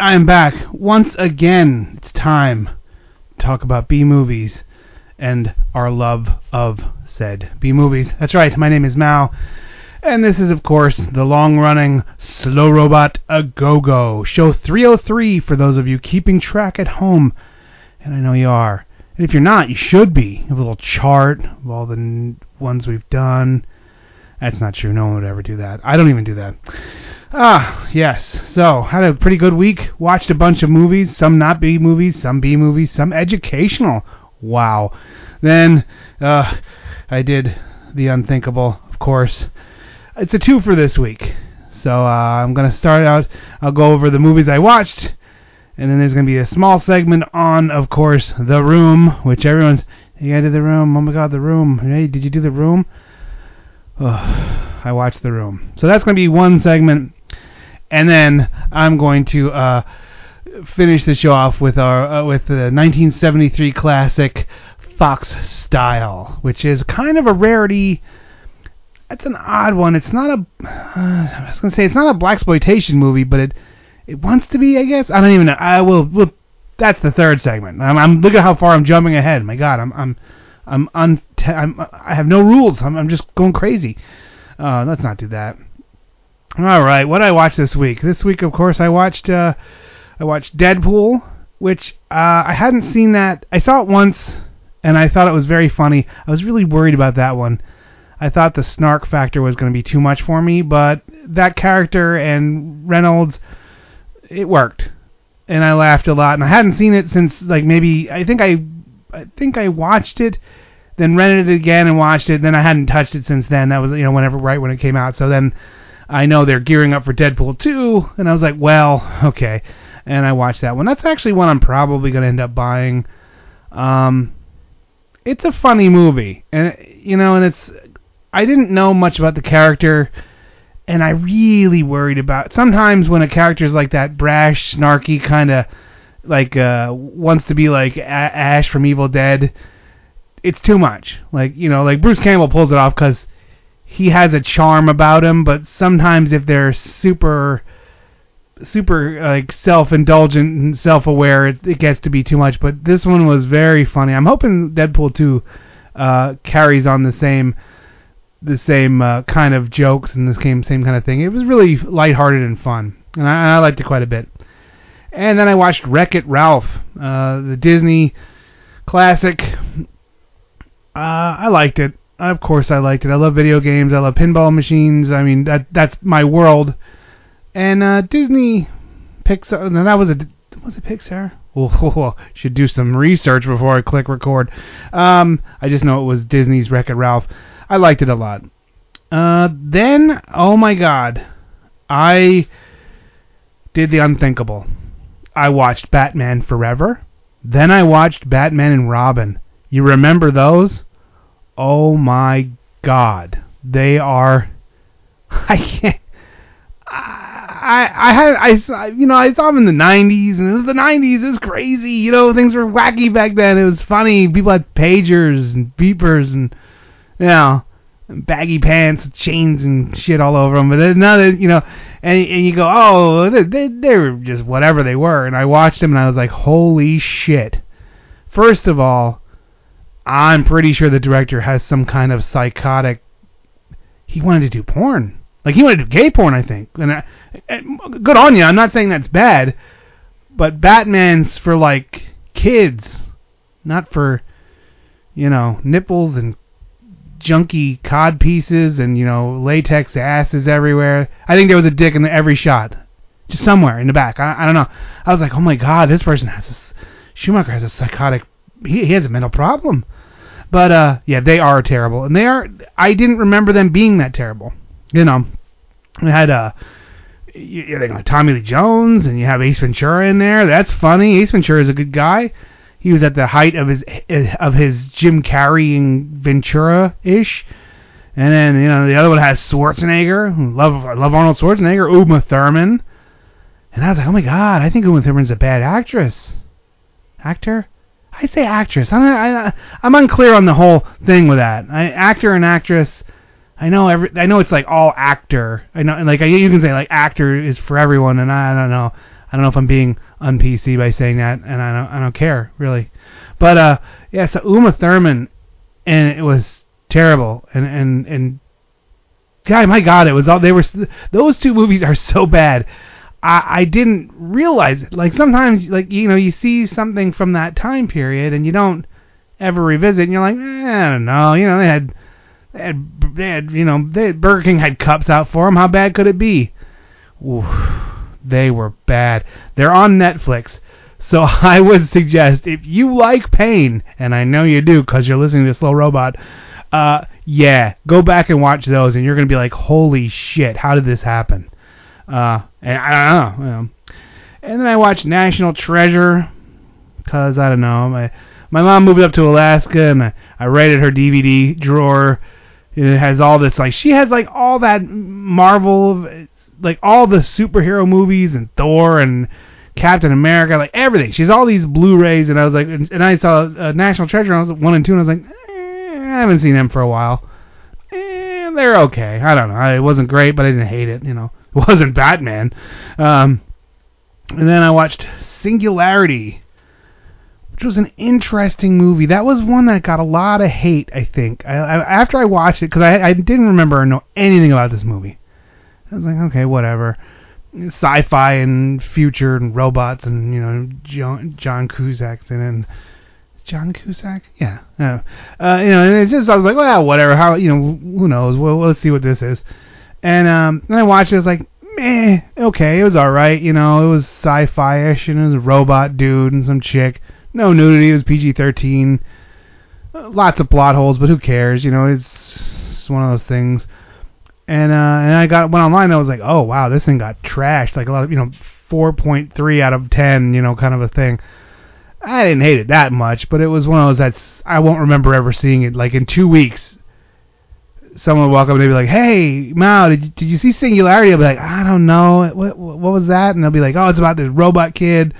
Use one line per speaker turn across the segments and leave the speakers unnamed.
I'm back. Once again, it's time to talk about B movies and our love of said B movies. That's right, my name is Mao. And this is, of course, the long running Slow Robot A Go Go, show 303 for those of you keeping track at home. And I know you are. And if you're not, you should be. A little chart of all the n- ones we've done. That's not true. No one would ever do that. I don't even do that. Ah, yes. So, had a pretty good week. Watched a bunch of movies. Some not B movies, some B movies, some educational. Wow. Then, uh, I did the unthinkable, of course. It's a two for this week. So, uh, I'm going to start out. I'll go over the movies I watched. And then there's going to be a small segment on, of course, The Room, which everyone's, you gotta do The Room. Oh my god, The Room. Hey, did you do The Room? Ugh, I watched The Room. So that's going to be one segment. And then I'm going to uh, finish the show off with our uh, with the 1973 classic Fox Style, which is kind of a rarity. It's an odd one. It's not a. Uh, I was gonna say it's not a black exploitation movie, but it it wants to be. I guess I don't even know. I will. will that's the third segment. I'm, I'm look at how far I'm jumping ahead. My God, I'm I'm I'm un. I'm I have no rules. I'm I'm just going crazy. Uh, let's not do that. All right, what I watch this week? This week, of course, I watched uh, I watched Deadpool, which uh, I hadn't seen that. I saw it once, and I thought it was very funny. I was really worried about that one. I thought the snark factor was going to be too much for me, but that character and Reynolds, it worked, and I laughed a lot. And I hadn't seen it since like maybe I think I I think I watched it, then rented it again and watched it. Then I hadn't touched it since then. That was you know whenever right when it came out. So then I know they're gearing up for Deadpool 2, and I was like, well, okay. And I watched that one. That's actually one I'm probably going to end up buying. Um, it's a funny movie, and you know, and it's I didn't know much about the character, and I really worried about sometimes when a character's like that brash, snarky kind of like uh wants to be like a- Ash from Evil Dead. It's too much. Like you know, like Bruce Campbell pulls it off because he has a charm about him, but sometimes if they're super super like self-indulgent and self-aware, it, it gets to be too much. But this one was very funny. I'm hoping Deadpool 2 uh, carries on the same the same uh, kind of jokes and this same same kind of thing. It was really lighthearted and fun, and I, I liked it quite a bit. And then I watched Wreck-It Ralph, uh, the Disney classic. Uh, I liked it. Of course, I liked it. I love video games. I love pinball machines. I mean, that that's my world. And uh, Disney, Pixar. No, that was a was it Pixar? Should do some research before I click record. Um, I just know it was Disney's Wreck-It Ralph. I liked it a lot. Uh, then, oh my God, I did the unthinkable. I watched Batman Forever. Then I watched Batman and Robin. You remember those? Oh my God, they are. I can't. I I had I saw- you know I saw them in the '90s and it was the '90s. It was crazy. You know things were wacky back then. It was funny. People had pagers and beepers and you know baggy pants, chains and shit all over them. But then now that you know, and and you go, oh, they, they were just whatever they were. And I watched them and I was like, holy shit. First of all, I'm pretty sure the director has some kind of psychotic. He wanted to do porn. Like he wanted to do gay porn, I think. And, I, and good on you. I'm not saying that's bad, but Batman's for like kids, not for you know nipples and junky cod pieces and you know latex asses everywhere. I think there was a dick in every shot, just somewhere in the back. I, I don't know. I was like, oh my god, this person has this. Schumacher has a psychotic. He, he has a mental problem. But uh, yeah, they are terrible, and they are. I didn't remember them being that terrible. You know, they had uh, you, think like Tommy Lee Jones, and you have Ace Ventura in there. That's funny. Ace Ventura is a good guy. He was at the height of his of his Jim Carreying Ventura ish. And then you know the other one has Schwarzenegger. Love love Arnold Schwarzenegger. Uma Thurman. And I was like, oh my god, I think Uma Thurman's a bad actress. Actor? I say actress. I'm I, I'm unclear on the whole thing with that. I, actor and actress. I know every. I know it's like all actor. I know, like you can say like actor is for everyone, and I, I don't know. I don't know if I'm being un PC by saying that, and I don't. I don't care really. But uh, yeah. So Uma Thurman, and it was terrible, and and and. God, my God, it was all they were. Those two movies are so bad. I, I didn't realize it. Like sometimes, like you know, you see something from that time period, and you don't ever revisit, and you're like, eh, I don't know. You know, they had they had, they had, you know, they had, Burger King had cups out for them. How bad could it be? Oof, they were bad. They're on Netflix. So I would suggest if you like pain, and I know you do because you're listening to Slow Robot, uh, yeah, go back and watch those, and you're gonna be like, holy shit, how did this happen? Uh, and I don't know. You know. And then I watched National Treasure, cause I don't know. My my mom moved up to Alaska, and I, I raided her DVD drawer it has all this like she has like all that Marvel, like all the superhero movies and Thor and Captain America, like everything. She's all these Blu-rays, and I was like, and I saw uh, National Treasure. And I was one and two, and I was like, eh, I haven't seen them for a while. They're okay. I don't know. It wasn't great, but I didn't hate it. You know, it wasn't Batman. Um, and then I watched Singularity which was an interesting movie. That was one that got a lot of hate, I think. I, I, after I watched it, because I, I didn't remember or know anything about this movie. I was like, okay, whatever. Sci-fi and future and robots and you know John, John Cusack's in it. And John Cusack, yeah. Uh, you know, and it's just I was like, well, whatever. How you know, who knows? Well, let's see what this is. And um, then I watched it. I was like, meh, okay, it was all right. You know, it was sci-fi-ish and it was a robot dude and some chick no nudity. It was PG-13. Uh, lots of plot holes, but who cares? You know, it's, it's one of those things. And uh, and I got went online. And I was like, oh wow, this thing got trashed. Like a lot of you know, 4.3 out of 10. You know, kind of a thing. I didn't hate it that much, but it was one of those that's I won't remember ever seeing it. Like in two weeks, someone would walk up and they'd be like, "Hey, Mao, did you, did you see Singularity?" I'll be like, "I don't know. What what was that?" And they'll be like, "Oh, it's about this robot kid,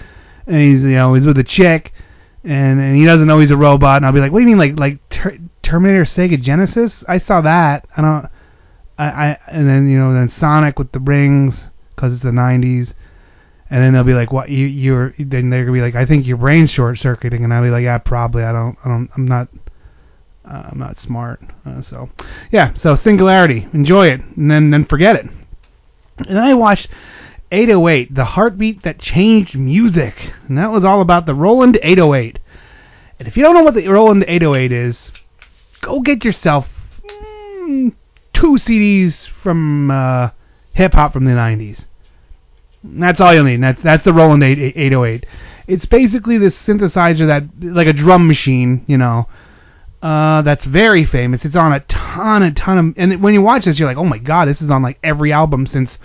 and he's you know he's with a chick, and and he doesn't know he's a robot. And I'll be like, what do you mean, like like ter- Terminator Sega Genesis? I saw that. I don't. I, I and then you know then Sonic with the rings because it's the 90s. And then they'll be like, "What you you're?" Then they're gonna be like, "I think your brain's short circuiting," and I'll be like, "Yeah, probably. I don't. I don't. I'm not. Uh, I'm not smart." Uh, so, yeah. So Singularity, enjoy it, and then then forget it. And then I watched 808, the heartbeat that changed music. And that was all about the Roland 808. And if you don't know what the Roland 808 is, go get yourself mm, two CDs from uh, hip hop from the 90s. that's all you'll need. That's that's the Roland 808. It's basically this synthesizer that like a drum machine, you know. Uh, that's very famous. It's on a ton, a ton of, and when you watch this, you're like, oh my god, this is on like every album since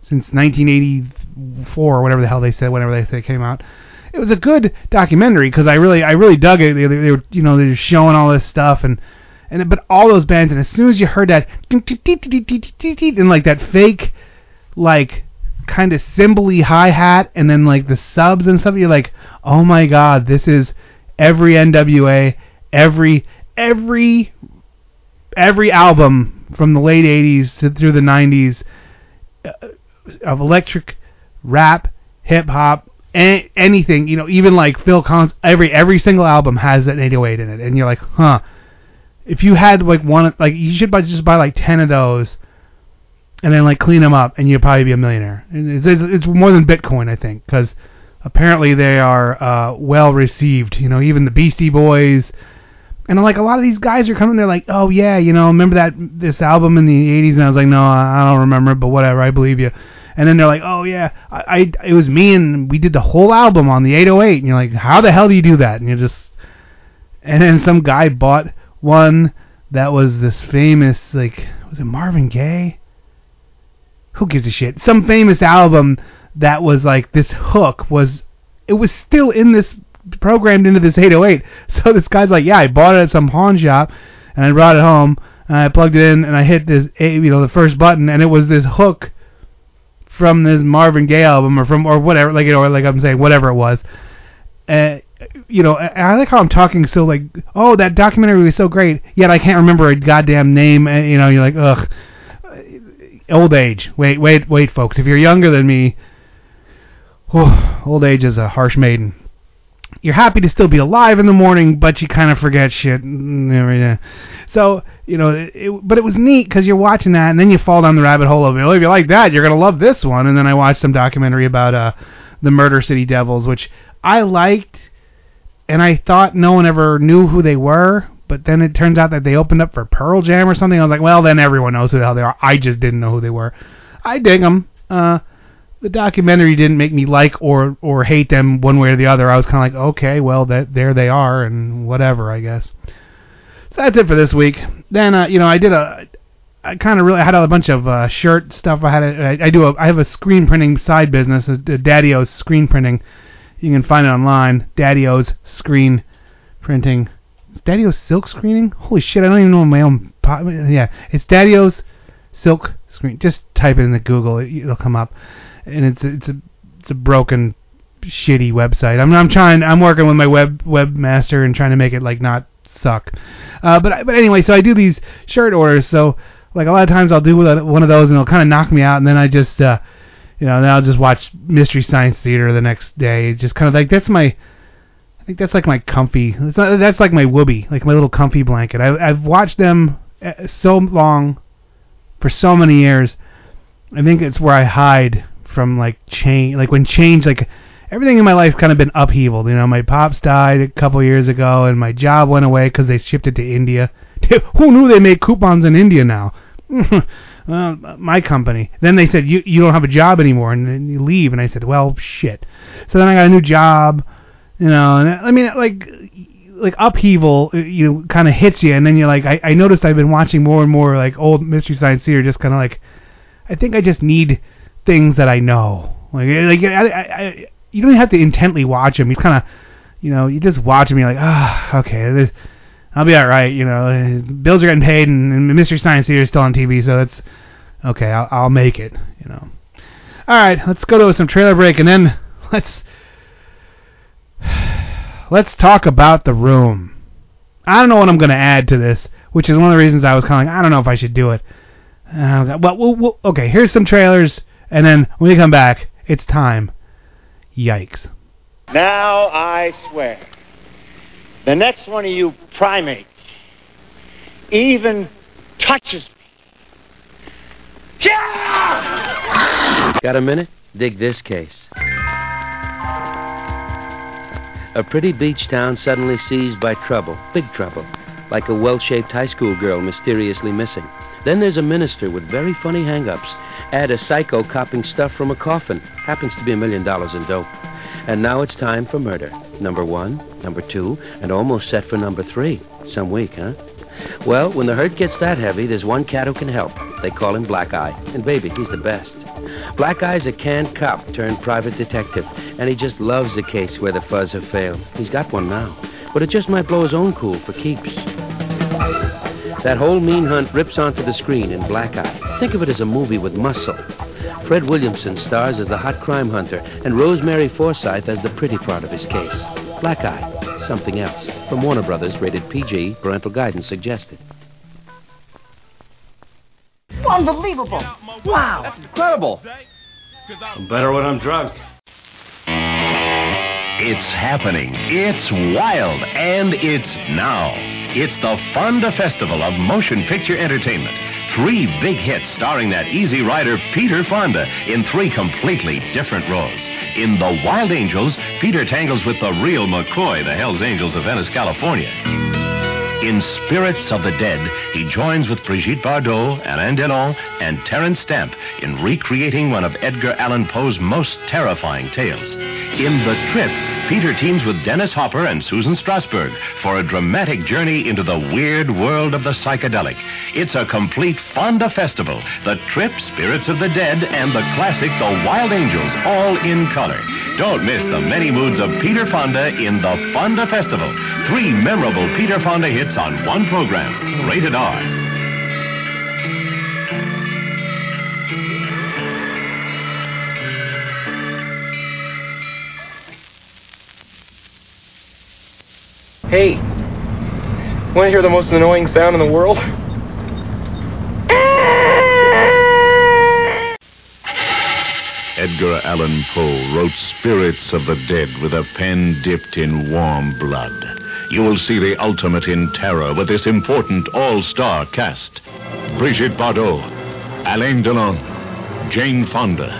since 1984 or whatever the hell they said whenever they, they came out. It was a good documentary because I really I really dug it. They, they, they were you know they were showing all this stuff and and but all those bands and as soon as you heard that and like that fake like kind of cymbally hi hat and then like the subs and stuff you're like oh my god this is every NWA every every every album from the late 80s to through the 90s of electric rap, hip hop, anything, you know, even like Phil Collins, every every single album has that 808 in it, and you're like, huh. If you had like one, like you should buy just buy like ten of those, and then like clean them up, and you'd probably be a millionaire. It's, it's, more than Bitcoin, I think, because apparently they are uh, well received. You know, even the Beastie Boys, and like a lot of these guys are coming, they're like, oh yeah, you know, remember that this album in the 80s? And I was like, no, I don't remember it, but whatever, I believe you and then they're like, "Oh yeah, I, I it was me and we did the whole album on the 808." And you're like, "How the hell do you do that?" And you're just and then some guy bought one that was this famous like was it Marvin Gaye? who gives a shit? Some famous album that was like this hook was it was still in this programmed into this 808. So this guy's like, yeah, I bought it at some pawn shop and I brought it home and I plugged it in and I hit this you know the first button and it was this hook from this Marvin Gaye album or from or whatever like or like I'm saying whatever it was. Uh, you know, I like how I'm talking so like, oh, that documentary was so great, yet I can't remember a goddamn name. And you know, you're like, ugh, old age. Wait, wait, wait, folks. If you're younger than me, oh, old age is a harsh maiden. You're happy to still be alive in the morning, but you kind of forget shit. So you know, it, it, but it was neat because you're watching that, and then you fall down the rabbit hole of, well, if you like that, you're gonna love this one. And then I watched some documentary about uh, the Murder City Devils, which I liked and I thought no one ever knew who they were, but then it turns out that they opened up for Pearl Jam or something. I was like, well, then everyone knows who the hell they are. I just didn't know who they were. I dig them. Uh, the documentary didn't make me like or or hate them one way or the other. I was kind of like, okay, well, that there they are, and whatever, I guess. So that's it for this week. Then, uh, you know, I did a. I kind of really I had a bunch of uh, shirt stuff. I had a, I, I do a I have a screen printing side business, Daddy-O's screen printing you can find it online. Daddy-O's screen printing. Is Daddy-O's silk screening? Holy shit, I don't even know my own. Po- yeah, it's Daddy-O's silk screen. Just type it in the Google, it, will come up. And it's it's a it's a broken, shitty website. I'm I'm trying. I'm working with my web webmaster and trying to make it like not suck. Uh, but but anyway, so I do these shirt orders. So like a lot of times I'll do one of those and it'll kind of knock me out, and then I just uh, you know, then I'll just watch Mystery Science Theater the next day. Just kind of like that's my, I think that's like my comfy. Not, that's like my whoopee, like my little comfy blanket. I, I've watched them uh, so long, for so many years. I think it's where I hide from like change, like when change, like everything in my life's kind of been upheaval. You know, my pops died a couple years ago, and my job went away because they shipped it to India. Who knew they made coupons in India now? uh, my company. Then they said you you don't have a job anymore, and then you leave. And I said, well, shit. So then I got a new job, you know. And I mean, like like upheaval, uh, you know, kind of hits you, and then you're like, I, I noticed I've been watching more and more like old Mystery Science Theater, just kind of like, I think I just need things that I know. Like like I, I, I you don't have to intently watch him. You kind of, you know, you just watch them. You're like, ah, okay, this I'll be all right. You know, bills are getting paid, and, and Mystery Science Theater is still on TV, so it's okay. I'll, I'll make it. You know. All right, let's go to some trailer break, and then let's let's talk about the room. I don't know what I'm going to add to this, which is one of the reasons I was kind of I don't know if I should do it. Uh, well, we'll, we'll, okay, here's some trailers, and then when we come back, it's time. Yikes.
Now I swear. The next one of you primates even touches me. Yeah!
Got a minute? Dig this case. A pretty beach town suddenly seized by trouble, big trouble, like a well shaped high school girl mysteriously missing. Then there's a minister with very funny hang ups. Add a psycho copping stuff from a coffin. Happens to be a million dollars in dope. And now it's time for murder. Number one, number two, and almost set for number three. Some week, huh? Well, when the hurt gets that heavy, there's one cat who can help. They call him Black Eye. And baby, he's the best. Black Eye's a canned cop turned private detective, and he just loves a case where the fuzz have failed. He's got one now, but it just might blow his own cool for keeps. That whole mean hunt rips onto the screen in Black Eye. Think of it as a movie with muscle. Fred Williamson stars as the hot crime hunter, and Rosemary Forsyth as the pretty part of his case. Black Eye, something else. From Warner Brothers, rated PG, parental guidance suggested.
Unbelievable! Wow!
That's incredible. I'm better when I'm drunk.
It's happening. It's wild. And it's now. It's the Fonda Festival of Motion Picture Entertainment. Three big hits starring that easy rider Peter Fonda in three completely different roles. In The Wild Angels, Peter tangles with the real McCoy, the Hells Angels of Venice, California. In Spirits of the Dead, he joins with Brigitte Bardot, Alain Delon, and Terence Stamp in recreating one of Edgar Allan Poe's most terrifying tales. In The Trip, Peter teams with Dennis Hopper and Susan Strasberg for a dramatic journey into the weird world of the psychedelic. It's a complete Fonda festival. The Trip, Spirits of the Dead, and the classic The Wild Angels, all in color. Don't miss the many moods of Peter Fonda in the Fonda Festival. Three memorable Peter Fonda hits on one program. Rated R.
Hey, want to hear the most annoying sound in the world?
Edgar Allan Poe wrote Spirits of the Dead with a pen dipped in warm blood. You will see the ultimate in terror with this important all star cast Brigitte Bardot, Alain Delon, Jane Fonda,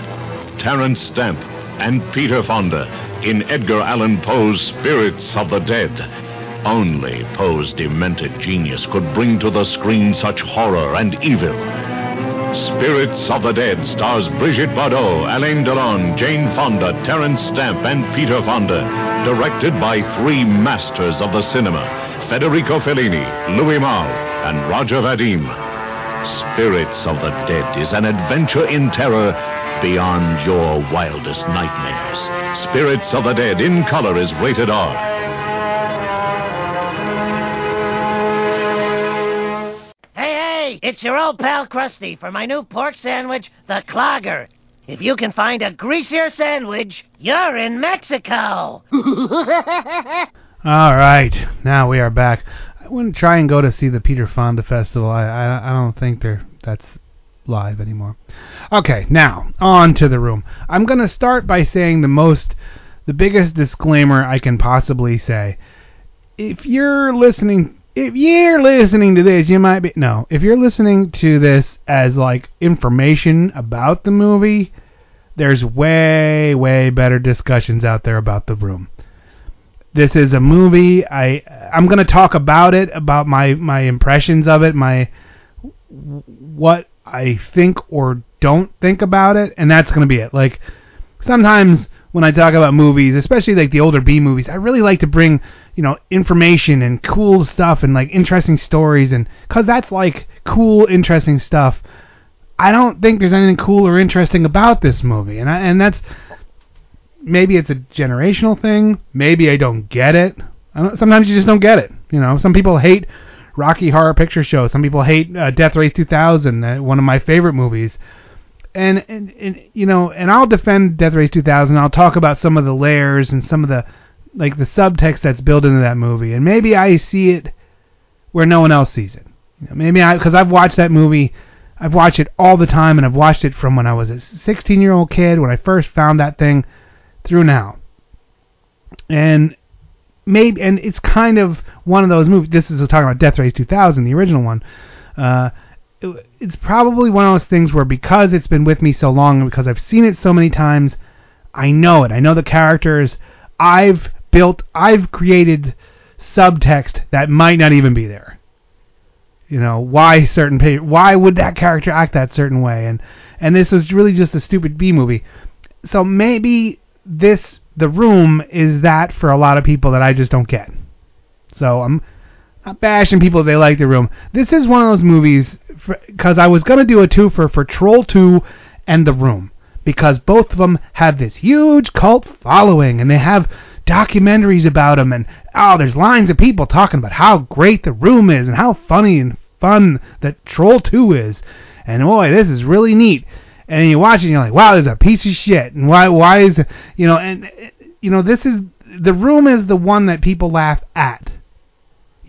Terence Stamp, and Peter Fonda in Edgar Allan Poe's Spirits of the Dead. Only Poe's demented genius could bring to the screen such horror and evil. Spirits of the Dead stars Brigitte Bardot, Alain Delon, Jane Fonda, Terence Stamp, and Peter Fonda. Directed by three masters of the cinema Federico Fellini, Louis Malle, and Roger Vadim. Spirits of the Dead is an adventure in terror beyond your wildest nightmares. Spirits of the Dead in color is rated R.
It's your old pal Krusty for my new pork sandwich, the Clogger. If you can find a greasier sandwich, you're in Mexico.
All right, now we are back. I wouldn't try and go to see the Peter Fonda festival. I I, I don't think they're that's live anymore. Okay, now on to the room. I'm gonna start by saying the most, the biggest disclaimer I can possibly say. If you're listening if you're listening to this, you might be no. If you're listening to this as like information about the movie, there's way way better discussions out there about the room. This is a movie. I I'm gonna talk about it, about my my impressions of it, my what I think or don't think about it, and that's gonna be it. Like sometimes when I talk about movies, especially like the older B movies, I really like to bring you know information and cool stuff and like interesting stories and cuz that's like cool interesting stuff. I don't think there's anything cool or interesting about this movie. And I, and that's maybe it's a generational thing, maybe I don't get it. I Don't, sometimes you just don't get it. You know, some people hate Rocky Horror Picture Show. Some people hate uh, Death Race 2000, uh, one of my favorite movies. And, and and you know, and I'll defend Death Race 2000. I'll talk about some of the layers and some of the like the subtext that's built into that movie, and maybe I see it where no one else sees it. You know, maybe I because I've watched that movie, I've watched it all the time, and I've watched it from when I was a 16 year old kid when I first found that thing through now, and maybe and it's kind of one of those movies. This is talking about Death Race 2000, the original one. Uh, it's probably one of those things where because it's been with me so long and because I've seen it so many times, I know it. I know the characters. I've built, I've created subtext that might not even be there. You know, why certain why would that character act that certain way? And and this was really just a stupid B movie. So maybe this the room is that for a lot of people that I just don't get. So I'm bashing people they like the room. This is one of those movies because I was gonna do a twofer for Troll 2 and The Room because both of them have this huge cult following and they have documentaries about them, and oh, there's lines of people talking about how great the room is and how funny and fun that Troll 2 is, and boy, this is really neat. And you watch it, and you're like, wow, there's a piece of shit, and why, why is, you know, and you know, this is the room is the one that people laugh at.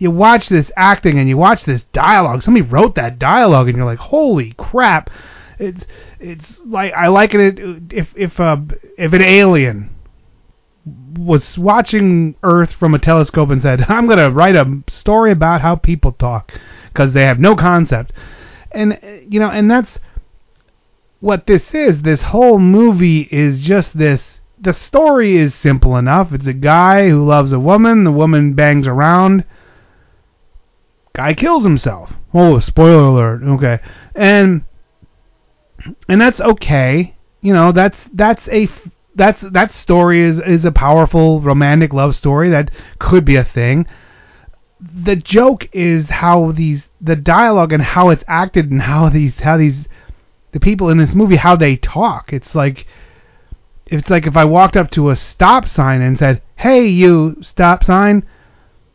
You watch this acting and you watch this dialogue. Somebody wrote that dialogue, and you're like, holy crap! It's it's like I like it if if uh, if an alien was watching Earth from a telescope and said, "I'm to write a story about how people talk because they have no concept." And you know, and that's what this is. This whole movie is just this the story is simple enough. It's a guy who loves a woman, the woman bangs around. Guy kills himself. Oh, spoiler alert. Okay. And and that's okay. You know, that's that's a that's that story is is a powerful romantic love story that could be a thing. The joke is how these the dialogue and how it's acted and how these how these the people in this movie how they talk. It's like it's like if I walked up to a stop sign and said, "Hey, you stop sign,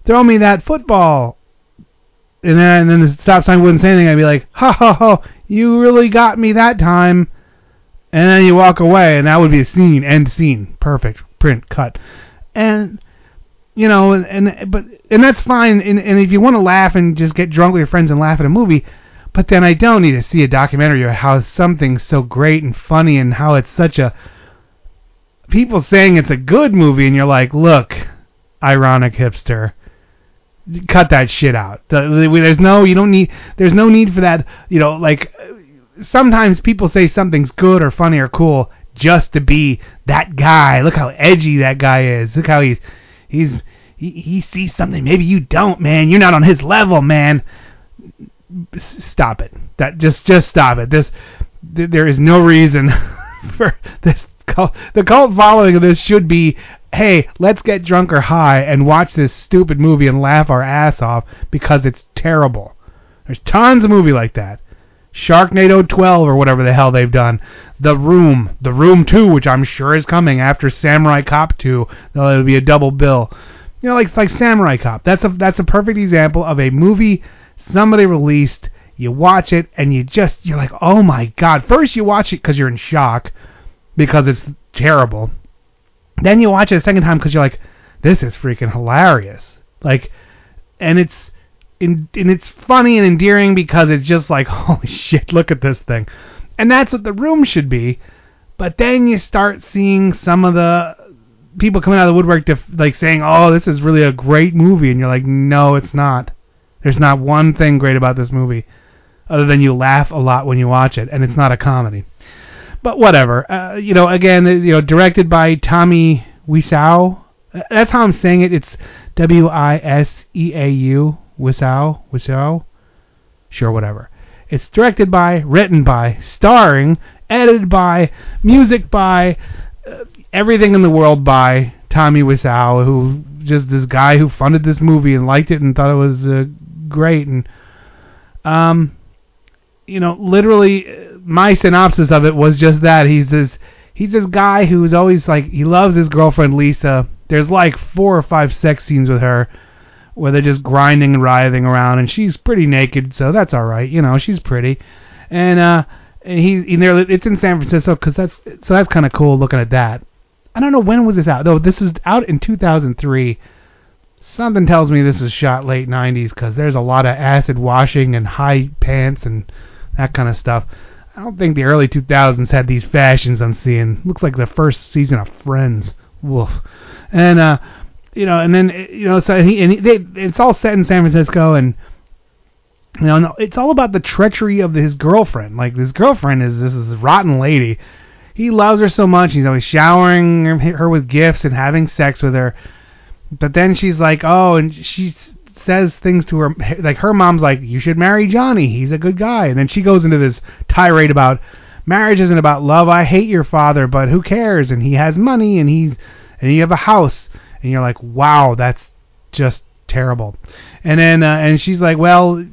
throw me that football," and then and then the stop sign wouldn't say anything. I'd be like, "Ha ha ha, you really got me that time," and then you walk away, and that would be a scene, end scene, perfect, print, cut, and you know, and, and but and that's fine. And, and if you want to laugh and just get drunk with your friends and laugh at a movie, but then I don't need to see a documentary about how something's so great and funny and how it's such a people saying it's a good movie, and you're like, look, ironic hipster, cut that shit out. There's no, you don't need, there's no need for that. You know, like sometimes people say something's good or funny or cool just to be that guy. Look how edgy that guy is. Look how he's, he's, he, he sees something maybe you don't, man. You're not on his level, man. Stop it. That just, just stop it. This, th- there is no reason for this cult, the cult following of this should be hey let's get drunk or high and watch this stupid movie and laugh our ass off because it's terrible. There's tons of movie like that. Sharknado 12 or whatever the hell they've done. The Room. The Room 2 which I'm sure is coming after Samurai Cop 2 there'll be a double bill. You know like like Samurai Cop. That's a that's a perfect example of a movie somebody released. You watch it and you just you're like oh my god. First you watch it because you're in shock because it's terrible. Then you watch it a second time because you're like, this is freaking hilarious. Like, and it's in, and it's funny and endearing because it's just like, holy shit, look at this thing, and that's what the room should be. But then you start seeing some of the people coming out of the woodwork, to, like saying, oh, this is really a great movie, and you're like, no, it's not. There's not one thing great about this movie, other than you laugh a lot when you watch it, and it's not a comedy but whatever. Uh, you know, again, you know, directed by Tommy Wiseau. Uh, That's how I'm saying it. It's W I S E A U Wiseau Wiseau. Sure, whatever. It's directed by, written by, starring, edited by, music by, uh, everything in the world by Tommy Wiseau, who just this guy who funded this movie and liked it and thought it was uh, great and um you know, literally, uh, my synopsis of it was just that he's this he's this guy who's always like he loves his girlfriend Lisa. There's like four or five sex scenes with her where they're just grinding and writhing around, and she's pretty naked, so that's all right. You know, she's pretty, and uh, and he, he there it's in San Francisco because that's so that's kind of cool looking at that. I don't know when was this out. though. this is out in 2003. Something tells me this was shot late 90s because there's a lot of acid washing and high pants and that kind of stuff. I don't think the early 2000s had these fashions I'm seeing. Looks like the first season of Friends. Woof. And uh, you know, and then you know, so he and he, they, it's all set in San Francisco, and you know, no, it's all about the treachery of his girlfriend. Like his girlfriend is this is rotten lady. He loves her so much. He's always showering her- with gifts and having sex with her. But then she's like, oh, and she s- says things to her, like her mom's like, you should marry Johnny. He's a good guy. And then she goes into this tirade about marriage isn't about love. I hate your father, but who cares? And he has money, and he's and you have a house, and you're like, wow, that's just terrible. And then uh, and she's like, well,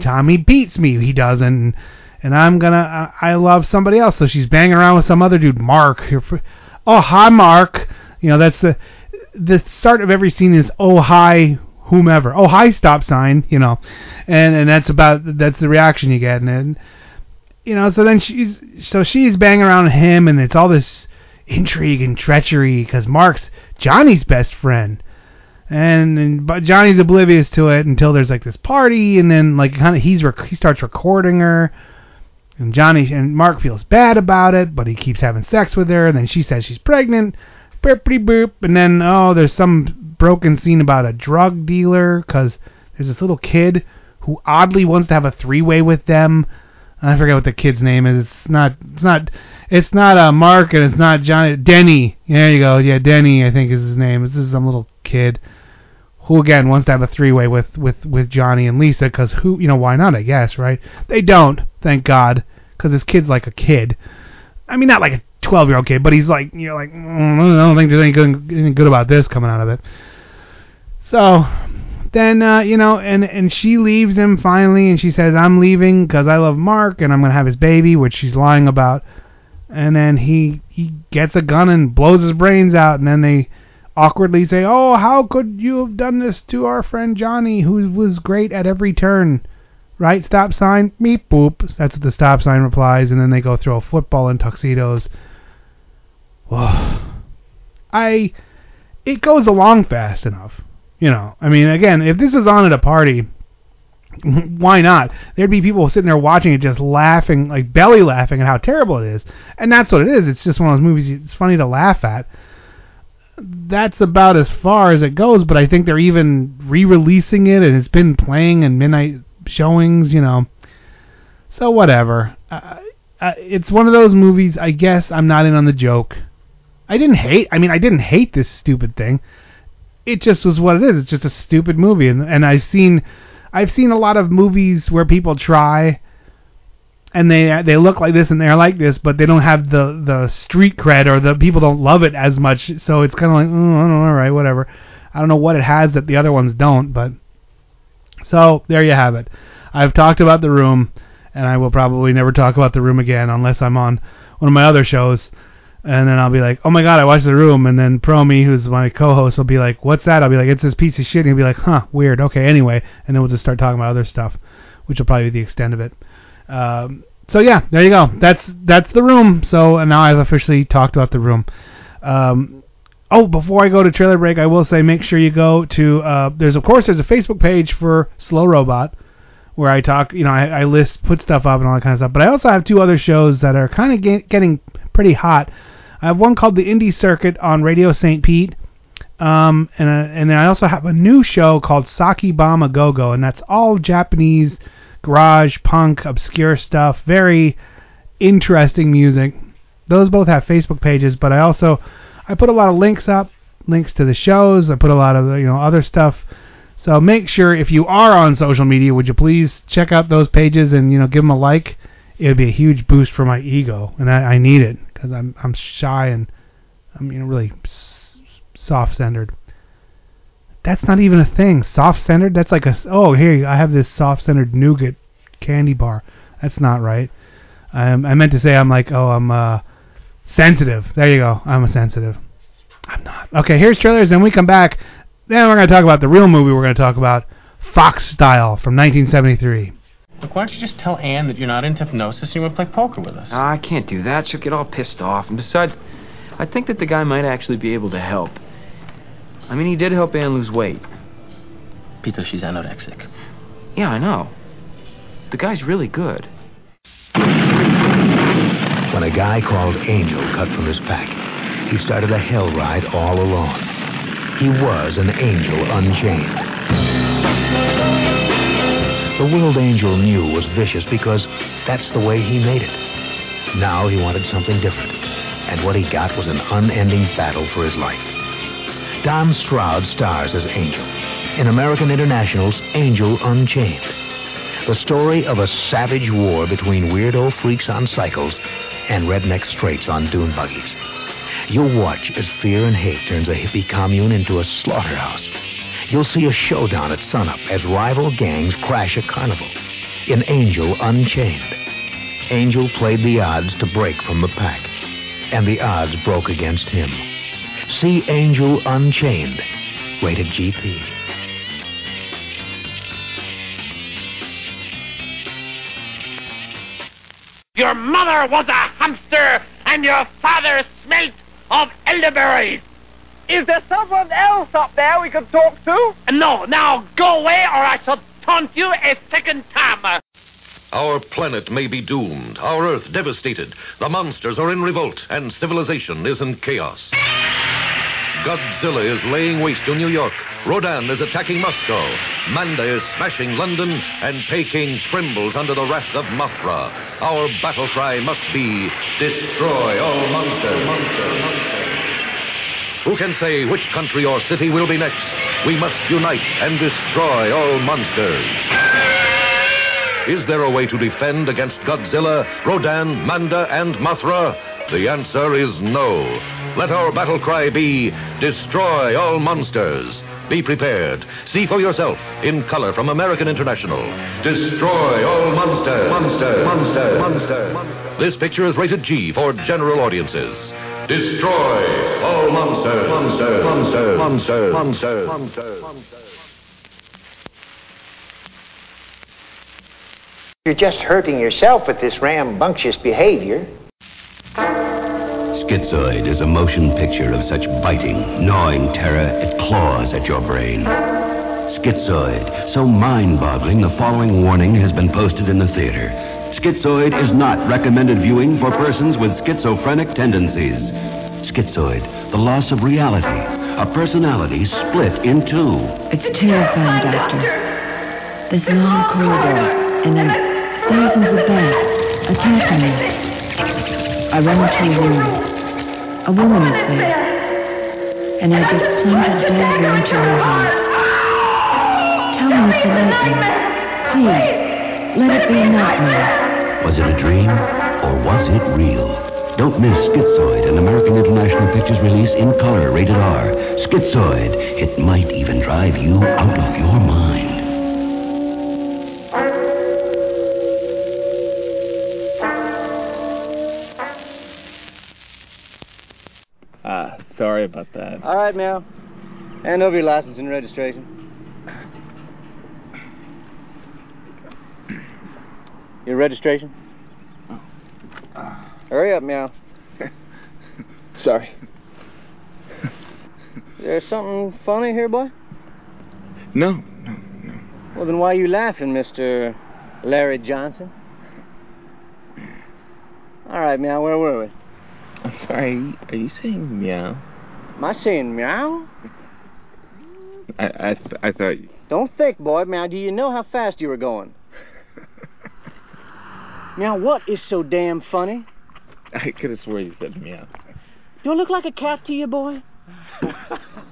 Tommy beats me. He doesn't. And I'm gonna. I, I love somebody else. So she's banging around with some other dude, Mark. Oh hi, Mark. You know that's the the start of every scene is oh hi whomever. Oh hi stop sign. You know, and and that's about that's the reaction you get. And then, you know, so then she's so she's banging around him, and it's all this intrigue and treachery because Mark's Johnny's best friend and, and but Johnny's oblivious to it until there's like this party, and then like kind of he's rec- he starts recording her, and Johnny and Mark feels bad about it, but he keeps having sex with her, and then she says she's pregnant, boopity boop, and then oh there's some broken scene about a drug dealer because there's this little kid who oddly wants to have a three way with them. I forget what the kid's name is. It's not. It's not. It's not uh, Mark and it's not Johnny. Denny. There you go. Yeah, Denny. I think is his name. This is some little kid who again wants to have a three-way with with with Johnny and Lisa because who you know why not? I guess right. They don't. Thank God. Because this kid's like a kid. I mean, not like a 12 year old kid, but he's like, you know, like, mm, I don't think there's any good, anything good about this coming out of it. So then, uh, you know, and and she leaves him finally, and she says, I'm leaving because I love Mark, and I'm gonna have his baby, which she's lying about. And then he he gets a gun and blows his brains out, and then they awkwardly say, "Oh, how could you have done this to our friend Johnny, who was great at every turn?" Right stop sign, meep boop. That's what the stop sign replies, and then they go throw a football in tuxedos. I it goes along fast enough. You know, I mean, again, if this is on at a party, why not? There'd be people sitting there watching it, just laughing, like belly laughing at how terrible it is, and that's what it is. It's just one of those movies. It's funny to laugh at. That's about as far as it goes, but I think they're even re-releasing it, and it's been playing in midnight showings. You know, so whatever. Uh, uh, it's one of those movies. I guess I'm not in on the joke. I didn't hate. I mean, I didn't hate this stupid thing. It just was what it is. It's just a stupid movie, and and I've seen, I've seen a lot of movies where people try, and they they look like this and they're like this, but they don't have the the street cred or the people don't love it as much. So it's kind of like, oh, know, all right, whatever. I don't know what it has that the other ones don't, but so there you have it. I've talked about the room, and I will probably never talk about the room again unless I'm on one of my other shows and then I'll be like, "Oh my god, I watched The Room," and then Promi, who's my co-host, will be like, "What's that?" I'll be like, "It's this piece of shit," and he'll be like, "Huh, weird. Okay, anyway," and then we'll just start talking about other stuff, which will probably be the extent of it. Um, so yeah, there you go. That's that's The Room. So and now I've officially talked about The Room. Um, oh, before I go to trailer break, I will say make sure you go to uh, there's of course there's a Facebook page for Slow Robot where I talk, you know, I, I list, put stuff up and all that kind of stuff. But I also have two other shows that are kind of get, getting pretty hot. I have one called the Indie Circuit on Radio St. Pete. Um, and uh, and I also have a new show called Saki Bama Go Go, and that's all Japanese garage punk obscure stuff, very interesting music. Those both have Facebook pages, but I also I put a lot of links up, links to the shows. I put a lot of you know other stuff. So make sure if you are on social media, would you please check out those pages and you know give them a like. It would be a huge boost for my ego, and I, I need it because I'm I'm shy and I'm you know really s- soft-centered. That's not even a thing. Soft-centered. That's like a oh here I have this soft-centered nougat candy bar. That's not right. Um, I meant to say I'm like oh I'm uh, sensitive. There you go. I'm a sensitive. I'm not. Okay, here's trailers. Then we come back. Then we're gonna talk about the real movie. We're gonna talk about Fox Style from 1973.
Look, why don't you just tell Anne that you're not into hypnosis and you want to play poker with us?
Ah, I can't do that. She'll get all pissed off. And besides, I think that the guy might actually be able to help. I mean, he did help Anne lose weight.
Peter, she's anorexic.
Yeah, I know. The guy's really good.
When a guy called Angel cut from his pack, he started a hell ride all alone. He was an angel unchained. The world Angel knew was vicious because that's the way he made it. Now he wanted something different, and what he got was an unending battle for his life. Don Stroud stars as Angel in American International's Angel Unchained. The story of a savage war between weirdo freaks on cycles and redneck straights on dune buggies. You'll watch as fear and hate turns a hippie commune into a slaughterhouse. You'll see a showdown at sunup as rival gangs crash a carnival. In Angel Unchained, Angel played the odds to break from the pack, and the odds broke against him. See Angel Unchained, rated GP.
Your mother was a hamster, and your father smelt of elderberries.
Is there someone else up there we could talk to?
No, now go away, or I shall taunt you a second time.
Our planet may be doomed, our Earth devastated. The monsters are in revolt, and civilization is in chaos. Godzilla is laying waste to New York. Rodan is attacking Moscow. Manda is smashing London, and Peking trembles under the wrath of Mothra. Our battle cry must be destroy all monsters. monsters, monsters. Who can say which country or city will be next? We must unite and destroy all monsters. Is there a way to defend against Godzilla, Rodan, Manda, and Mothra? The answer is no. Let our battle cry be Destroy all monsters. Be prepared. See for yourself in color from American International. Destroy all monsters. Monster, monster, monster. This picture is rated G for general audiences. Destroy all monsters. Monster, monster, monster, monster, monster.
You're just hurting yourself with this rambunctious behavior.
Schizoid is a motion picture of such biting, gnawing terror it claws at your brain. Schizoid, so mind boggling, the following warning has been posted in the theater. Schizoid is not recommended viewing for persons with schizophrenic tendencies. Schizoid, the loss of reality, a personality split in two.
It's terrifying, Doctor. This long corridor, and then thousands of bats attacking me. I run into a room. A woman is there, and I just plunge a dagger into her heart. Tell me it's a nightmare. Please, let it be a nightmare.
Was it a dream or was it real? Don't miss Schizoid, an American International Pictures release in color, rated R. Schizoid. It might even drive you out of your mind.
Ah, sorry about that.
All right, Meow. Hand over your license and registration. Your registration? Oh. Hurry up, Meow.
Sorry.
There's something funny here, boy?
No. No, no.
Well, then why are you laughing, Mr. Larry Johnson? All right, Meow, where were we?
I'm sorry. Are you saying meow?
Am I saying meow?
I I, th- I thought. You...
Don't think, boy. Meow, do you know how fast you were going? Meow, what is so damn funny?
I could have sworn you said meow.
Do I look like a cat to you, boy?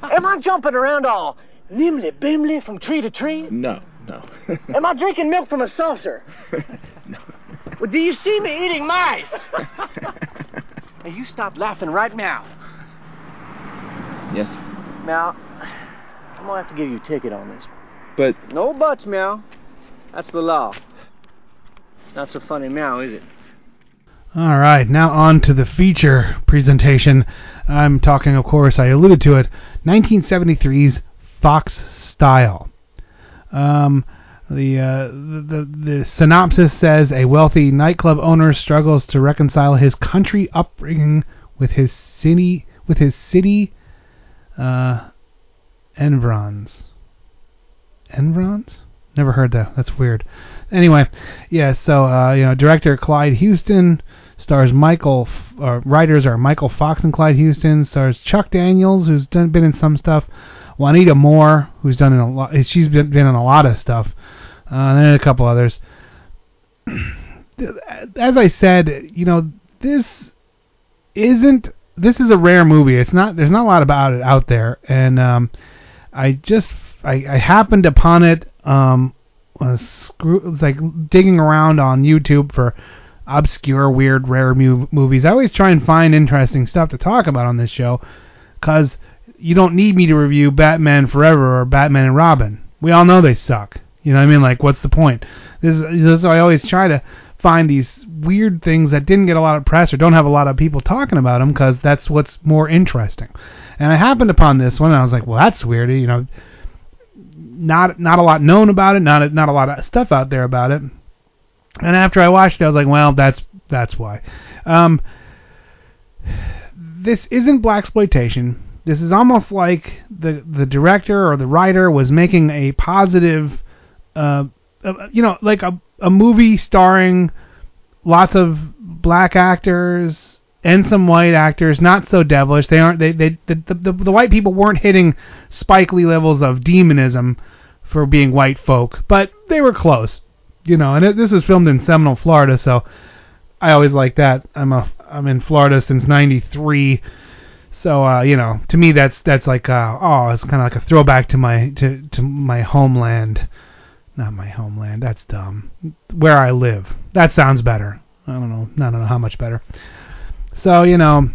Am I jumping around all nimbly bimly from tree to tree?
No, no.
Am I drinking milk from a saucer?
no.
Well, do you see me eating mice? now, you stop laughing right now.
Yes.
Now, I'm gonna have to give you a ticket on this.
But
No buts, Meow. That's the law. Not so funny, now, is it?
All right, now on to the feature presentation. I'm talking, of course, I alluded to it, 1973's Fox Style. Um, the, uh, the, the the synopsis says a wealthy nightclub owner struggles to reconcile his country upbringing with his city with his city uh, environs. Environs? Never heard that. That's weird. Anyway, yeah. So uh, you know, director Clyde Houston stars Michael. Uh, writers are Michael Fox and Clyde Houston. Stars Chuck Daniels, who's done been in some stuff. Juanita Moore, who's done in a lot. She's been, been in a lot of stuff. Uh, and then a couple others. As I said, you know, this isn't. This is a rare movie. It's not. There's not a lot about it out there, and um, I just I, I happened upon it. Um, screw, like digging around on YouTube for obscure, weird, rare mu- movies. I always try and find interesting stuff to talk about on this show, cause you don't need me to review Batman Forever or Batman and Robin. We all know they suck. You know what I mean? Like, what's the point? This is, this is I always try to find these weird things that didn't get a lot of press or don't have a lot of people talking about them because that's what's more interesting. And I happened upon this one and I was like, well, that's weird. You know, not not a lot known about it, not not a lot of stuff out there about it. And after I watched it, I was like, well, that's that's why. Um, this isn't blaxploitation. This is almost like the the director or the writer was making a positive, uh, uh, you know, like a a movie starring lots of black actors and some white actors, not so devilish. They aren't. They they the the, the white people weren't hitting Spike Lee levels of demonism for being white folk, but they were close, you know. And it, this was filmed in Seminole, Florida, so I always like that. I'm a I'm in Florida since '93, so uh, you know, to me that's that's like uh, oh, it's kind of like a throwback to my to to my homeland. Not my homeland. That's dumb. Where I live. That sounds better. I don't know. I don't know how much better. So you know,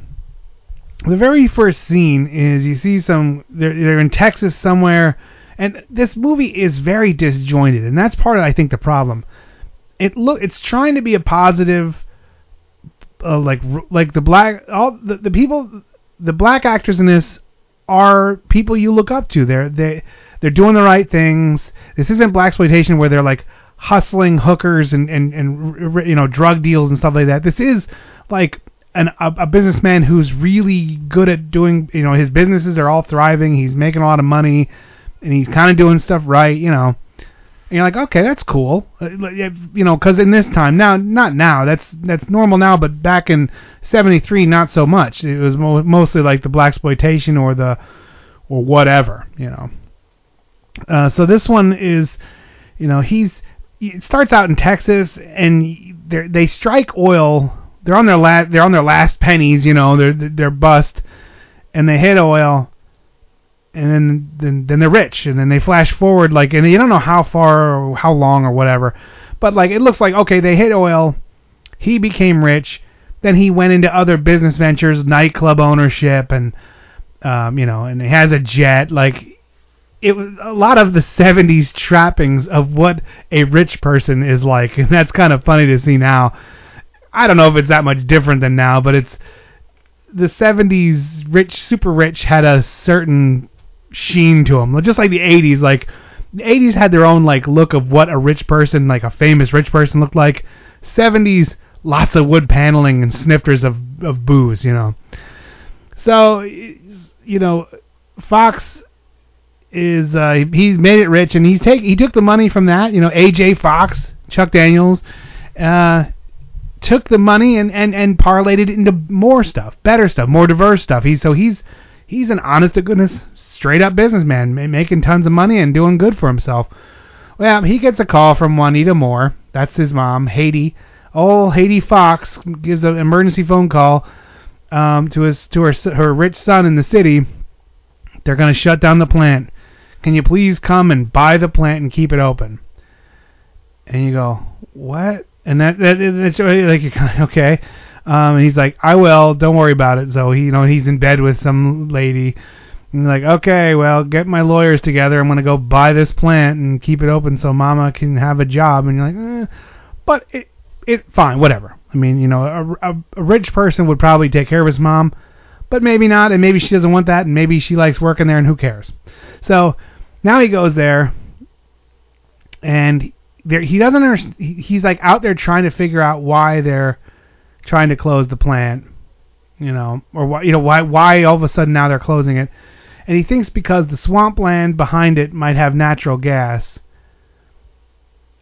the very first scene is you see some they're, they're in Texas somewhere, and this movie is very disjointed, and that's part of I think the problem. It look it's trying to be a positive, uh, like like the black all the, the people the black actors in this are people you look up to. They're they they're doing the right things. This isn't blaxploitation where they're like hustling hookers and and and you know drug deals and stuff like that. This is like an a, a businessman who's really good at doing you know his businesses are all thriving. He's making a lot of money and he's kind of doing stuff right. You know. And you're like, okay, that's cool, uh, you know, because in this time now, not now, that's that's normal now, but back in '73, not so much. It was mo- mostly like the blaxploitation or the or whatever, you know. Uh, so this one is, you know, he's it starts out in Texas and they they strike oil. They're on their last they're on their last pennies, you know, they're they're bust, and they hit oil, and then then then they're rich, and then they flash forward like, and you don't know how far or how long or whatever, but like it looks like okay, they hit oil, he became rich, then he went into other business ventures, nightclub ownership, and um, you know, and he has a jet, like it was a lot of the 70s trappings of what a rich person is like and that's kind of funny to see now i don't know if it's that much different than now but it's the 70s rich super rich had a certain sheen to them just like the 80s like the 80s had their own like look of what a rich person like a famous rich person looked like 70s lots of wood paneling and snifters of of booze you know so you know fox is uh, he's made it rich, and he's take he took the money from that. You know, AJ Fox, Chuck Daniels, uh, took the money and and and parlayed it into more stuff, better stuff, more diverse stuff. He's so he's he's an honest to goodness, straight up businessman, making tons of money and doing good for himself. Well, he gets a call from Juanita Moore. That's his mom, Haiti. Old Haiti Fox gives an emergency phone call um, to his to her her rich son in the city. They're going to shut down the plant. Can you please come and buy the plant and keep it open? And you go, what? And that, that that's like okay. Um, and he's like, I will. Don't worry about it. So he, you know, he's in bed with some lady. And like, okay, well, get my lawyers together. I'm gonna go buy this plant and keep it open so Mama can have a job. And you're like, eh. but it, it, fine, whatever. I mean, you know, a, a, a rich person would probably take care of his mom, but maybe not, and maybe she doesn't want that, and maybe she likes working there, and who cares? So now he goes there, and there he doesn't understand. He's like out there trying to figure out why they're trying to close the plant, you know, or why you know why why all of a sudden now they're closing it, and he thinks because the swampland behind it might have natural gas.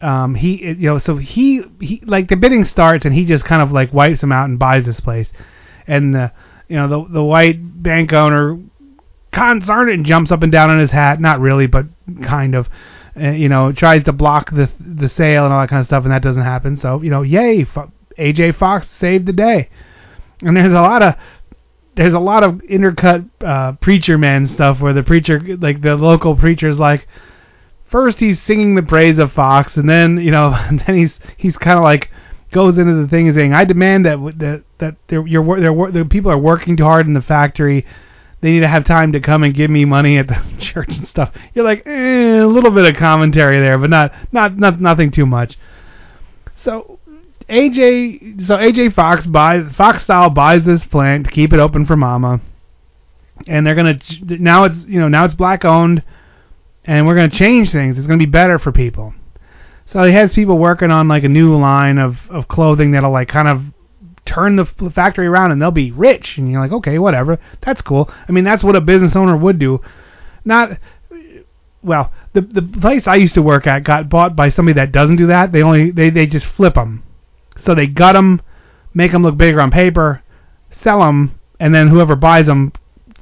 Um, he you know so he he like the bidding starts and he just kind of like wipes them out and buys this place, and the you know the the white bank owner concerned and jumps up and down on his hat. Not really, but kind of. Uh, you know, tries to block the the sale and all that kind of stuff, and that doesn't happen. So you know, yay, AJ Fox saved the day. And there's a lot of there's a lot of intercut uh, preacher man stuff where the preacher, like the local preacher's like, first he's singing the praise of Fox, and then you know, then he's he's kind of like goes into the thing and saying, I demand that that that they're, you're, they're, the people are working too hard in the factory they need to have time to come and give me money at the church and stuff. You're like, eh, a little bit of commentary there, but not not not nothing too much. So AJ, so AJ Fox buys Fox Style buys this plant to keep it open for Mama, and they're gonna now it's you know now it's black owned, and we're gonna change things. It's gonna be better for people. So he has people working on like a new line of of clothing that'll like kind of turn the factory around and they'll be rich. And you're like, okay, whatever. That's cool. I mean, that's what a business owner would do. Not, well, the the place I used to work at got bought by somebody that doesn't do that. They only they they just flip them. So they gut them, make them look bigger on paper, sell them, and then whoever buys them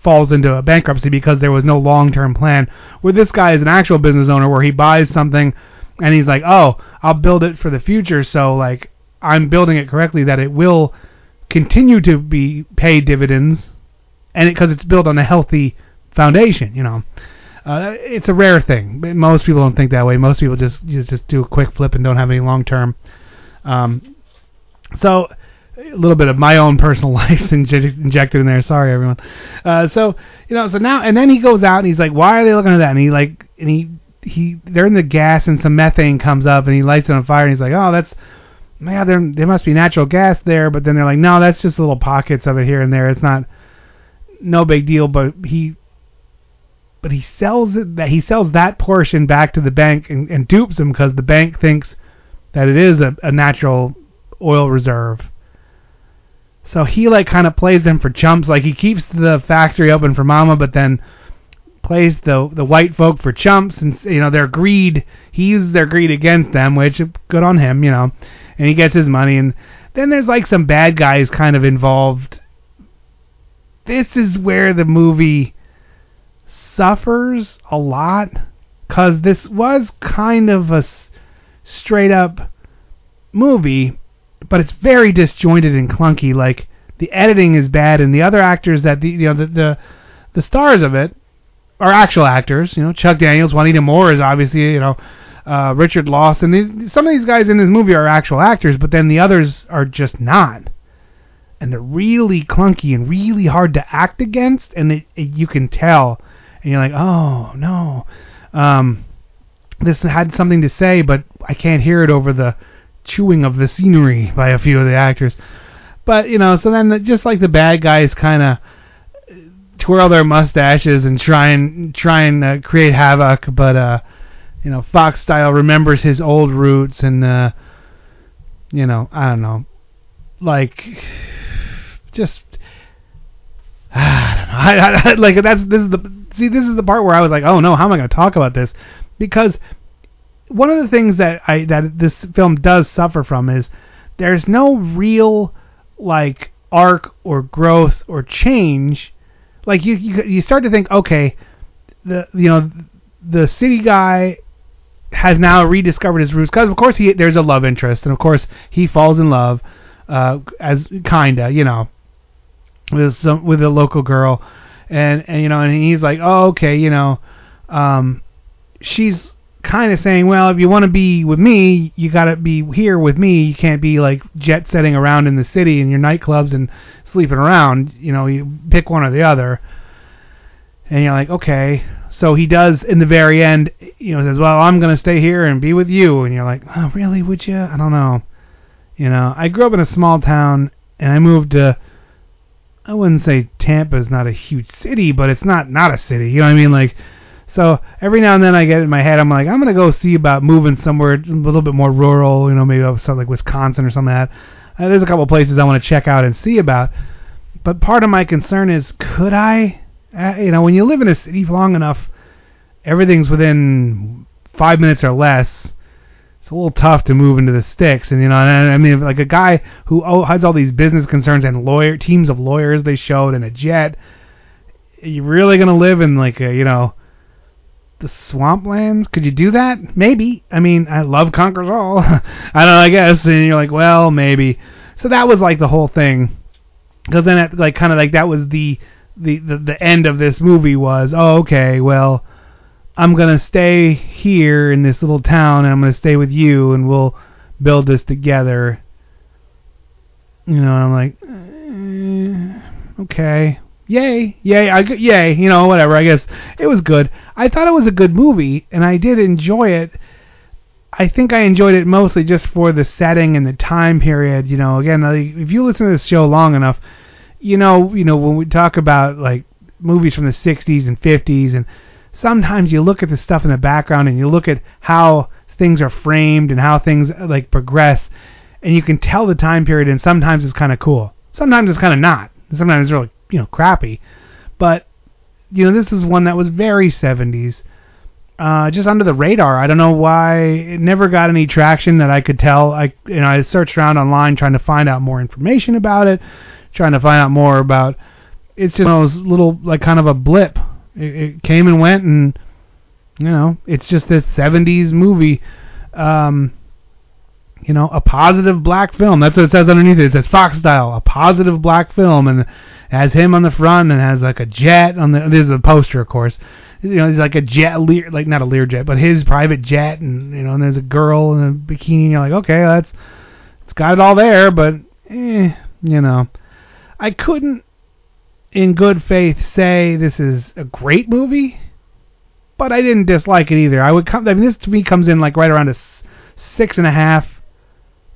falls into a bankruptcy because there was no long-term plan. Where this guy is an actual business owner where he buys something and he's like, "Oh, I'll build it for the future so like I'm building it correctly that it will continue to be pay dividends, and because it, it's built on a healthy foundation, you know. Uh, it's a rare thing. Most people don't think that way. Most people just just, do a quick flip and don't have any long term. Um, so a little bit of my own personal life inje- injected in there. Sorry, everyone. Uh, so you know, so now and then he goes out and he's like, "Why are they looking at that?" And he like, and he he they're in the gas and some methane comes up and he lights it on fire and he's like, "Oh, that's." Yeah, there there must be natural gas there, but then they're like, no, that's just little pockets of it here and there. It's not no big deal. But he but he sells it that he sells that portion back to the bank and, and dupes him because the bank thinks that it is a, a natural oil reserve. So he like kind of plays them for chumps. Like he keeps the factory open for Mama, but then plays the the white folk for chumps, and you know their greed. He uses their greed against them, which good on him, you know. And he gets his money, and then there's like some bad guys kind of involved. This is where the movie suffers a lot, cause this was kind of a straight up movie, but it's very disjointed and clunky. Like the editing is bad, and the other actors that the you know the the, the stars of it are actual actors. You know, Chuck Daniels, Juanita Moore is obviously you know uh, Richard Lawson. Some of these guys in this movie are actual actors, but then the others are just not. And they're really clunky and really hard to act against, and it, it, you can tell. And you're like, oh no, um, this had something to say, but I can't hear it over the chewing of the scenery by a few of the actors. But you know, so then the, just like the bad guys kind of twirl their mustaches and try and try and uh, create havoc, but uh, you know, Fox style remembers his old roots and uh, you know, I don't know, like just I don't know. I, I, like that's this is the see this is the part where I was like, oh no, how am I going to talk about this? Because one of the things that I that this film does suffer from is there's no real like arc or growth or change. Like you you, you start to think, okay, the you know the city guy has now rediscovered his roots because of course he there's a love interest and of course he falls in love uh as kinda you know with some with a local girl. And and you know and he's like oh okay you know um she's kind of saying well if you want to be with me you got to be here with me. You can't be like jet setting around in the city in your nightclubs and sleeping around you know you pick one or the other and you're like okay so he does in the very end you know says well i'm to stay here and be with you and you're like oh really would you i don't know you know i grew up in a small town and i moved to I wouldn't say Tampa's not a huge city, but it's not not a city. You know what I mean? Like, so every now and then I get in my head, I'm like, I'm gonna go see about moving somewhere a little bit more rural. You know, maybe something like Wisconsin or something like that. Uh, there's a couple places I want to check out and see about. But part of my concern is, could I? Uh, you know, when you live in a city long enough, everything's within five minutes or less it's a little tough to move into the sticks. And you know, I mean, like a guy who oh, has all these business concerns and lawyer teams of lawyers they showed and a jet. Are you really gonna live in like a you know the swamplands? Could you do that? Maybe. I mean, I love conquers all. I don't know. I guess. And you're like, well, maybe. So that was like the whole thing. Because then, it, like, kind of like that was the, the the the end of this movie was, oh, okay, well I'm gonna stay here in this little town, and I'm gonna stay with you, and we'll build this together. You know, I'm like, eh, okay, yay, yay, I yay, you know, whatever. I guess it was good. I thought it was a good movie, and I did enjoy it. I think I enjoyed it mostly just for the setting and the time period. You know, again, if you listen to this show long enough, you know, you know when we talk about like movies from the 60s and 50s and sometimes you look at the stuff in the background and you look at how things are framed and how things like progress and you can tell the time period and sometimes it's kind of cool sometimes it's kind of not sometimes it's really you know crappy but you know this is one that was very 70s uh, just under the radar. I don't know why it never got any traction that I could tell. I you know I searched around online trying to find out more information about it, trying to find out more about. It's just one of those little like kind of a blip it, it came and went, and you know, it's just this '70s movie. Um, you know, a positive black film. That's what it says underneath it. It says Fox style, a positive black film, and has him on the front and has like a jet on the. This is a poster, of course. You know, he's like a jet, lear, like not a Learjet, but his private jet, and you know, and there's a girl in a bikini. You're like, okay, that's it's got it all there, but eh, You know, I couldn't, in good faith, say this is a great movie, but I didn't dislike it either. I would come. I mean, this to me comes in like right around a six and a half,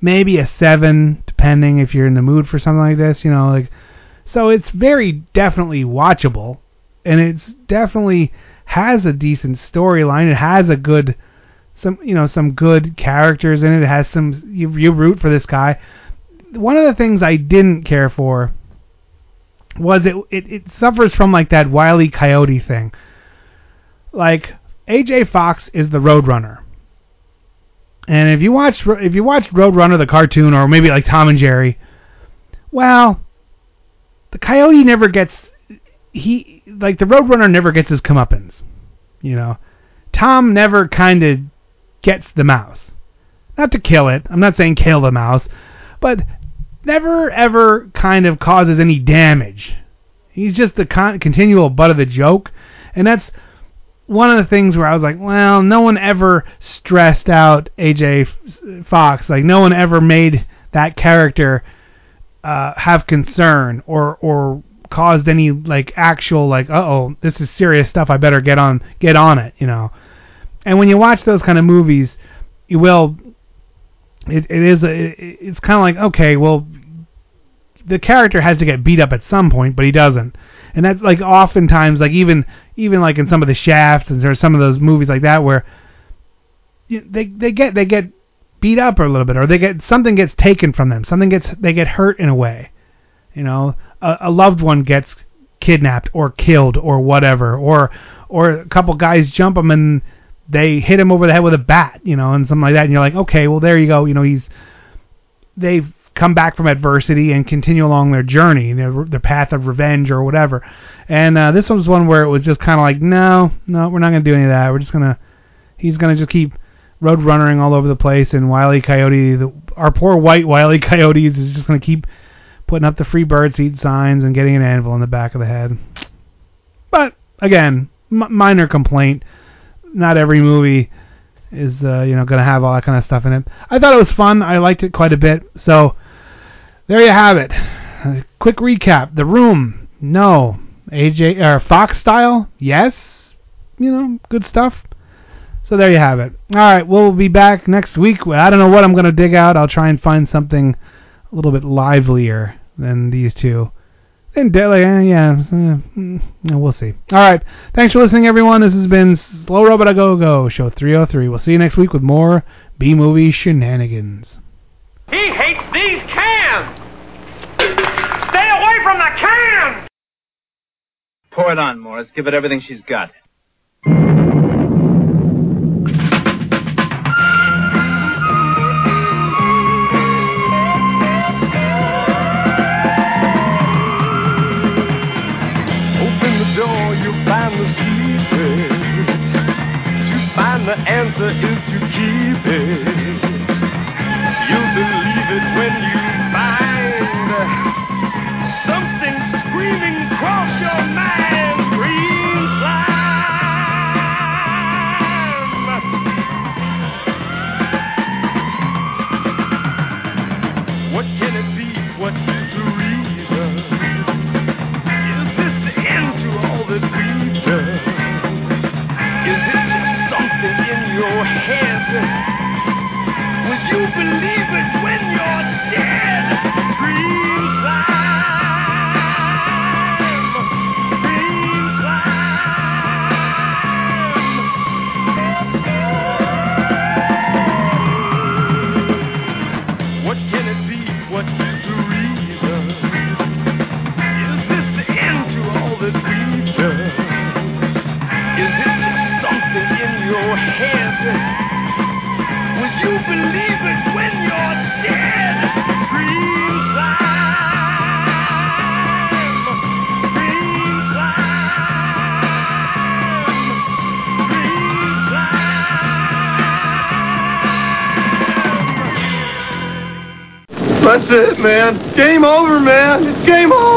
maybe a seven, depending if you're in the mood for something like this. You know, like so it's very definitely watchable, and it's definitely has a decent storyline. It has a good some you know some good characters in it. It has some you you root for this guy. One of the things I didn't care for was it it, it suffers from like that wily coyote thing. Like AJ Fox is the Roadrunner. And if you watch if you watch Roadrunner the cartoon or maybe like Tom and Jerry, well, the coyote never gets he like the Roadrunner never gets his comeuppance. You know, Tom never kind of gets the mouse. Not to kill it. I'm not saying kill the mouse, but never ever kind of causes any damage. He's just the con- continual butt of the joke, and that's one of the things where I was like, well, no one ever stressed out AJ Fox. Like no one ever made that character uh, have concern or or caused any like actual like, uh oh, this is serious stuff. I better get on get on it, you know. And when you watch those kind of movies, you will. It, it is a, it, it's kind of like okay, well, the character has to get beat up at some point, but he doesn't. And that's like oftentimes like even even like in some of the shafts and there's some of those movies like that where you, they they get they get beat up a little bit or they get something gets taken from them. Something gets they get hurt in a way. You know a, a loved one gets kidnapped or killed or whatever or or a couple guys jump him and they hit him over the head with a bat you know and something like that and you're like okay well there you go. You know he's they've come back from adversity and continue along their journey their, their path of revenge or whatever. And uh, this one was one where it was just kind of like no no we're not going to do any of that. We're just to he's going to just keep road runnering all over the place and Wiley Coyote the, our poor white Wiley Coyote is just going to keep putting up the free bird seat signs and getting an anvil in the back of the head. But again m- minor complaint. Not every movie is uh, you know going to have all that kind of stuff in it. I thought it was fun. I liked it quite a bit. So there you have it. Uh, quick recap. The room. No. AJ or Fox style? Yes. You know good stuff so there you have it. All right, we'll be back next week. I don't know what I'm going to dig out. I'll try and find something a little bit livelier than these two. And de- like, eh, yeah, uh, mm, we'll see. All right, thanks for listening, everyone. This has been Slow Robot a Go Go Show 303. We'll see you next week with more B movie shenanigans.
He hates these cans! Stay away from the cans!
Pour it on, Morris. Give it everything she's got.
Is it, man. Game over, man. It's game over.